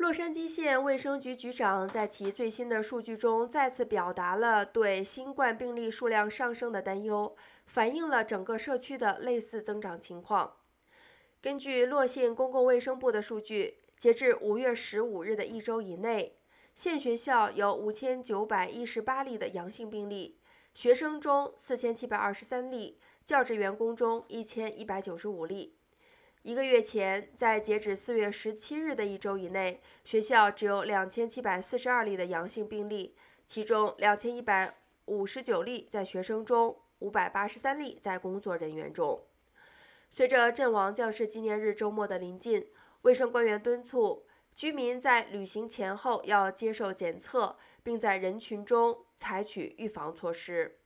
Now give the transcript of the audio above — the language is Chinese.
洛杉矶县卫生局局长在其最新的数据中再次表达了对新冠病例数量上升的担忧，反映了整个社区的类似增长情况。根据洛县公共卫生部的数据，截至五月十五日的一周以内，县学校有五千九百一十八例的阳性病例，学生中四千七百二十三例，教职员工中一千一百九十五例。一个月前，在截止四月十七日的一周以内，学校只有两千七百四十二例的阳性病例，其中两千一百五十九例在学生中，五百八十三例在工作人员中。随着阵亡将士纪念日周末的临近，卫生官员敦促居民在旅行前后要接受检测，并在人群中采取预防措施。